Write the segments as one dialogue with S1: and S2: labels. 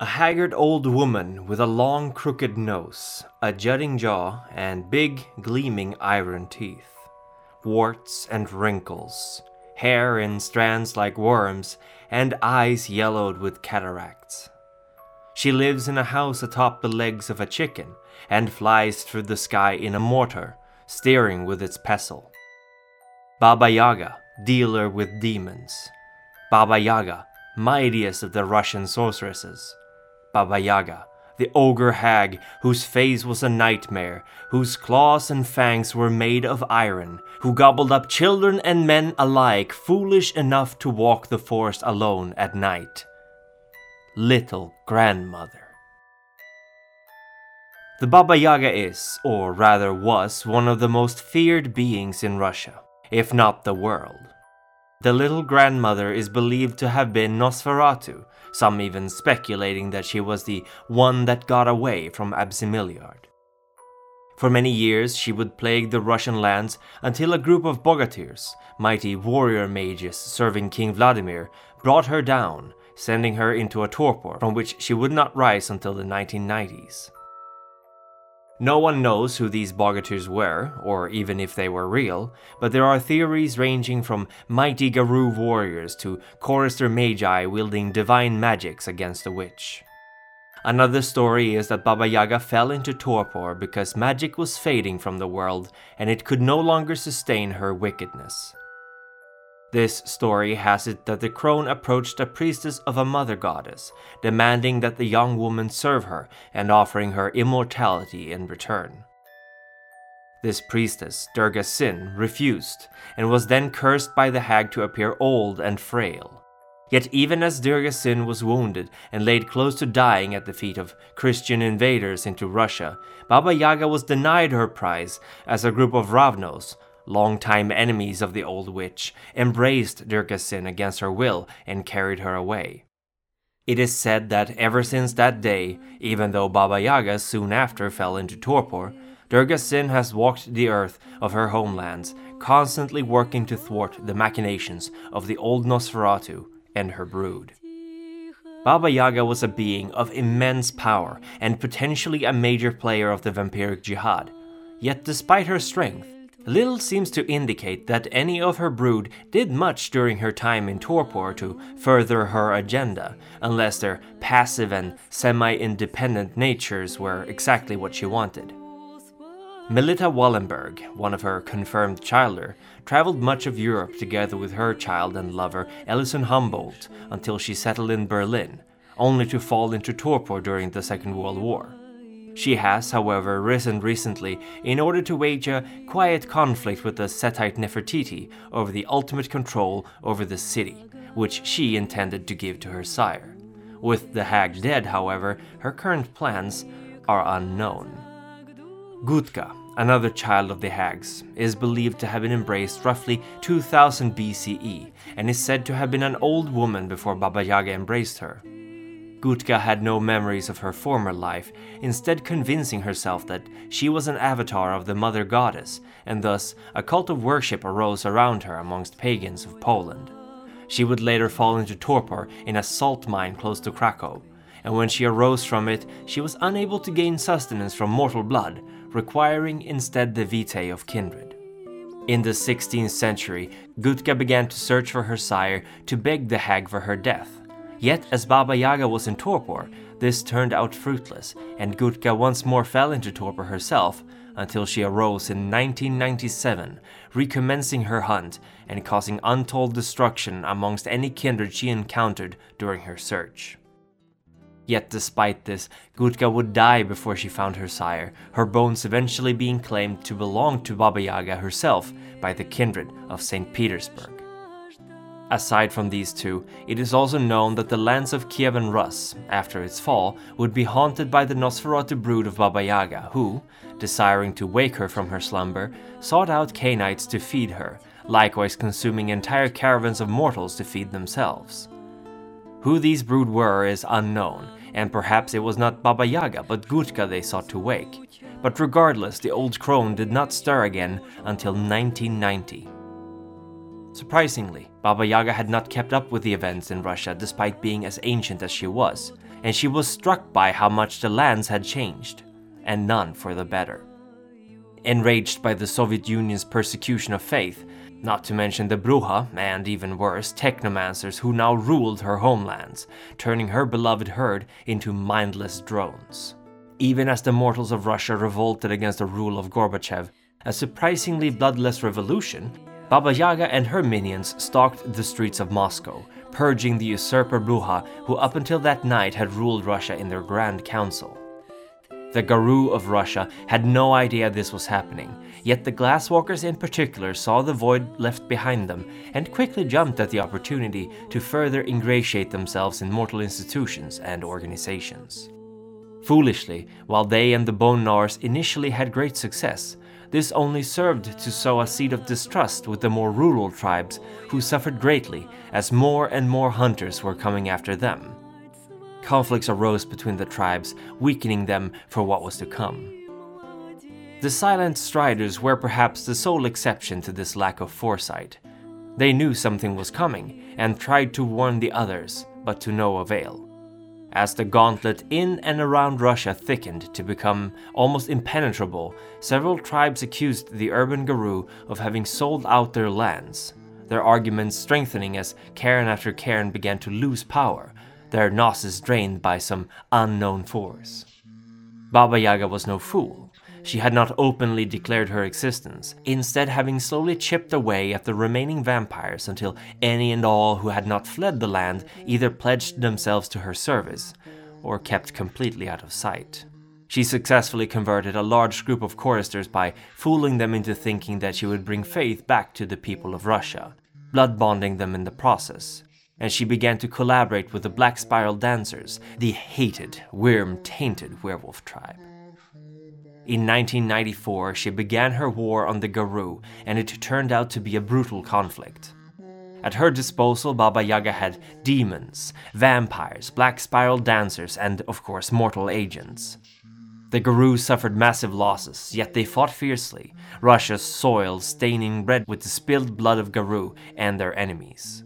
S1: A haggard old woman with a long crooked nose, a jutting jaw, and big gleaming iron teeth. Warts and wrinkles, hair in strands like worms, and eyes yellowed with cataracts. She lives in a house atop the legs of a chicken and flies through the sky in a mortar, steering with its pestle. Baba Yaga, dealer with demons. Baba Yaga, mightiest of the Russian sorceresses. Baba Yaga, the ogre hag whose face was a nightmare, whose claws and fangs were made of iron, who gobbled up children and men alike foolish enough to walk the forest alone at night. Little grandmother. The Baba Yaga is, or rather was, one of the most feared beings in Russia, if not the world. The little grandmother is believed to have been Nosferatu, some even speculating that she was the one that got away from Absimiliard. For many years, she would plague the Russian lands until a group of bogatirs, mighty warrior mages serving King Vladimir, brought her down, sending her into a torpor from which she would not rise until the 1990s. No one knows who these bogatirs were, or even if they were real, but there are theories ranging from mighty Garou warriors to chorister magi wielding divine magics against a witch. Another story is that Baba Yaga fell into torpor because magic was fading from the world and it could no longer sustain her wickedness. This story has it that the crone approached a priestess of a mother goddess, demanding that the young woman serve her and offering her immortality in return. This priestess, Durga Syn, refused, and was then cursed by the hag to appear old and frail. Yet, even as Durga Syn was wounded and laid close to dying at the feet of Christian invaders into Russia, Baba Yaga was denied her prize as a group of Ravnos, longtime enemies of the old witch, embraced Durga Syn against her will and carried her away. It is said that ever since that day, even though Baba Yaga soon after fell into torpor, Durga Syn has walked the earth of her homelands, constantly working to thwart the machinations of the old Nosferatu and her brood. Baba Yaga was a being of immense power and potentially a major player of the vampiric jihad. Yet, despite her strength, Little seems to indicate that any of her brood did much during her time in torpor to further her agenda, unless their passive and semi independent natures were exactly what she wanted. Melita Wallenberg, one of her confirmed childer, traveled much of Europe together with her child and lover Ellison Humboldt until she settled in Berlin, only to fall into torpor during the Second World War. She has, however, risen recently in order to wage a quiet conflict with the Setite Nefertiti over the ultimate control over the city, which she intended to give to her sire. With the hag dead, however, her current plans are unknown. Gutka, another child of the hags, is believed to have been embraced roughly 2000 BCE and is said to have been an old woman before Baba Yaga embraced her. Gutka had no memories of her former life, instead, convincing herself that she was an avatar of the Mother Goddess, and thus a cult of worship arose around her amongst pagans of Poland. She would later fall into torpor in a salt mine close to Krakow, and when she arose from it, she was unable to gain sustenance from mortal blood, requiring instead the vitae of kindred. In the 16th century, Gutka began to search for her sire to beg the hag for her death. Yet, as Baba Yaga was in torpor, this turned out fruitless, and Gutka once more fell into torpor herself until she arose in 1997, recommencing her hunt and causing untold destruction amongst any kindred she encountered during her search. Yet, despite this, Gutka would die before she found her sire, her bones eventually being claimed to belong to Baba Yaga herself by the kindred of St. Petersburg. Aside from these two, it is also known that the lands of Kievan Rus, after its fall, would be haunted by the Nosferatu brood of Baba Yaga, who, desiring to wake her from her slumber, sought out Cainites to feed her, likewise consuming entire caravans of mortals to feed themselves. Who these brood were is unknown, and perhaps it was not Baba Yaga but Gutka they sought to wake. But regardless, the old crone did not stir again until 1990. Surprisingly, Baba Yaga had not kept up with the events in Russia despite being as ancient as she was. and she was struck by how much the lands had changed, and none for the better. Enraged by the Soviet Union's persecution of faith, not to mention the Brujah, and even worse, technomancers who now ruled her homelands, turning her beloved herd into mindless drones. Even as the mortals of Russia revolted against the rule of Gorbachev, a surprisingly bloodless revolution, Baba Yaga and her minions stalked the streets of Moscow, purging the usurper Brujah, who up until that night had ruled Russia in their Grand Council. The Garou of Russia had no idea this was happening, yet the Glasswalkers in particular saw the void left behind them and quickly jumped at the opportunity to further ingratiate themselves in mortal institutions and organizations. Foolishly, while they and the Bone Gnawers initially had great success, this only served to sow a seed of distrust with the more rural tribes, who suffered greatly as more and more hunters were coming after them. Conflicts arose between the tribes, weakening them for what was to come. The Silent Striders were perhaps the sole exception to this lack of foresight. They knew something was coming and tried to warn the others, but to no avail. As the gauntlet in and around Russia thickened to become almost impenetrable, several tribes accused the urban Garou of having sold out their lands, their arguments strengthening as cairn after cairn began to lose power, their gnosis drained by some unknown force. Baba Yaga was no fool. She had not openly declared her existence, instead, having slowly chipped away at the remaining vampires until any and all who had not fled the land either pledged themselves to her service or kept completely out of sight. She successfully converted a large group of choristers by fooling them into thinking that she would bring faith back to the people of Russia, blood bonding them in the process. And she began to collaborate with the Black Spiral Dancers, the hated, worm tainted werewolf tribe. In 1994, she began her war on the Garou, and it turned out to be a brutal conflict. At her disposal, Baba Yaga had demons, vampires, black spiral dancers, and, of course, mortal agents. The Garou suffered massive losses, yet they fought fiercely, Russia's soil staining red with the spilled blood of Garou and their enemies.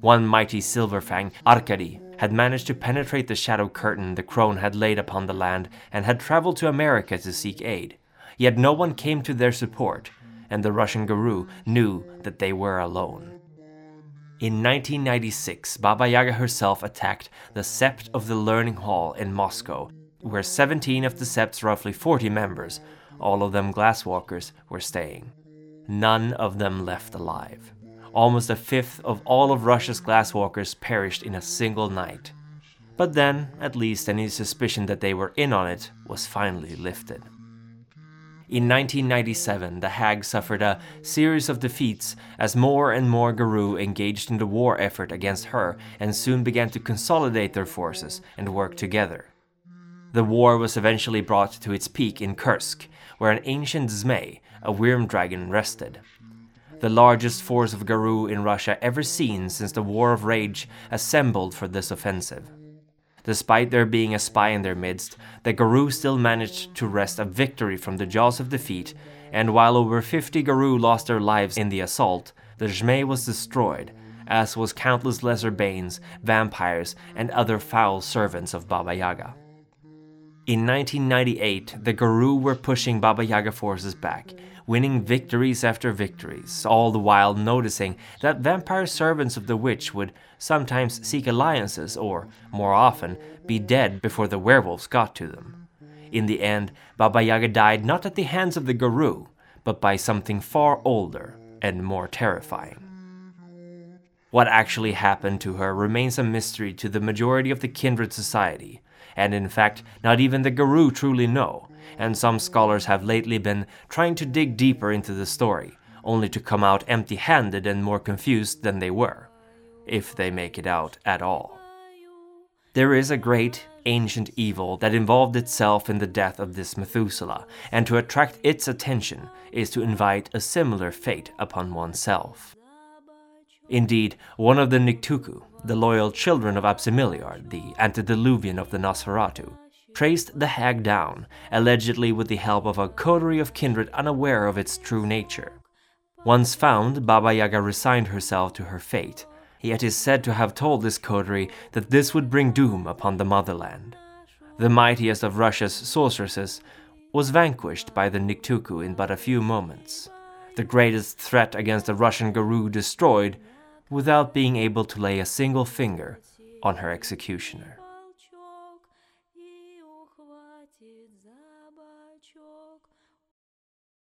S1: One mighty Silverfang, Arkady, had managed to penetrate the shadow curtain the crone had laid upon the land and had traveled to America to seek aid. Yet no one came to their support, and the Russian Garou knew that they were alone. In 1996, Baba Yaga herself attacked the Sept of the Learning Hall in Moscow, where 17 of the Sept's roughly 40 members, all of them glasswalkers, were staying. None of them left alive almost a fifth of all of Russia's glasswalkers perished in a single night. But then, at least any suspicion that they were in on it was finally lifted. In 1997, the Hag suffered a series of defeats as more and more Garou engaged in the war effort against her and soon began to consolidate their forces and work together. The war was eventually brought to its peak in Kursk, where an ancient Zmei, a worm dragon, rested the largest force of Garou in Russia ever seen since the War of Rage assembled for this offensive. Despite there being a spy in their midst, the Garou still managed to wrest a victory from the jaws of defeat, and while over 50 Garou lost their lives in the assault, the Zmei was destroyed, as was countless lesser Banes, vampires, and other foul servants of Baba Yaga. In 1998, the Garou were pushing Baba Yaga forces back, winning victories after victories, all the while noticing that vampire servants of the witch would sometimes seek alliances or, more often, be dead before the werewolves got to them. In the end, Baba Yaga died not at the hands of the Garou, but by something far older and more terrifying. What actually happened to her remains a mystery to the majority of the kindred society, and in fact, not even the Garou truly know, and some scholars have lately been trying to dig deeper into the story, only to come out empty handed and more confused than they were, if they make it out at all. There is a great, ancient evil that involved itself in the death of this Methuselah, and to attract its attention is to invite a similar fate upon oneself. Indeed, one of the Nictuku, the loyal children of Absimiliard, the antediluvian of the Nosferatu, traced the hag down, allegedly with the help of a coterie of kindred unaware of its true nature. Once found, Baba Yaga resigned herself to her fate, yet is said to have told this coterie that this would bring doom upon the motherland. The mightiest of Russia's sorceresses was vanquished by the Nictuku in but a few moments, the greatest threat against the Russian Garou destroyed without being able to lay a single finger on her executioner.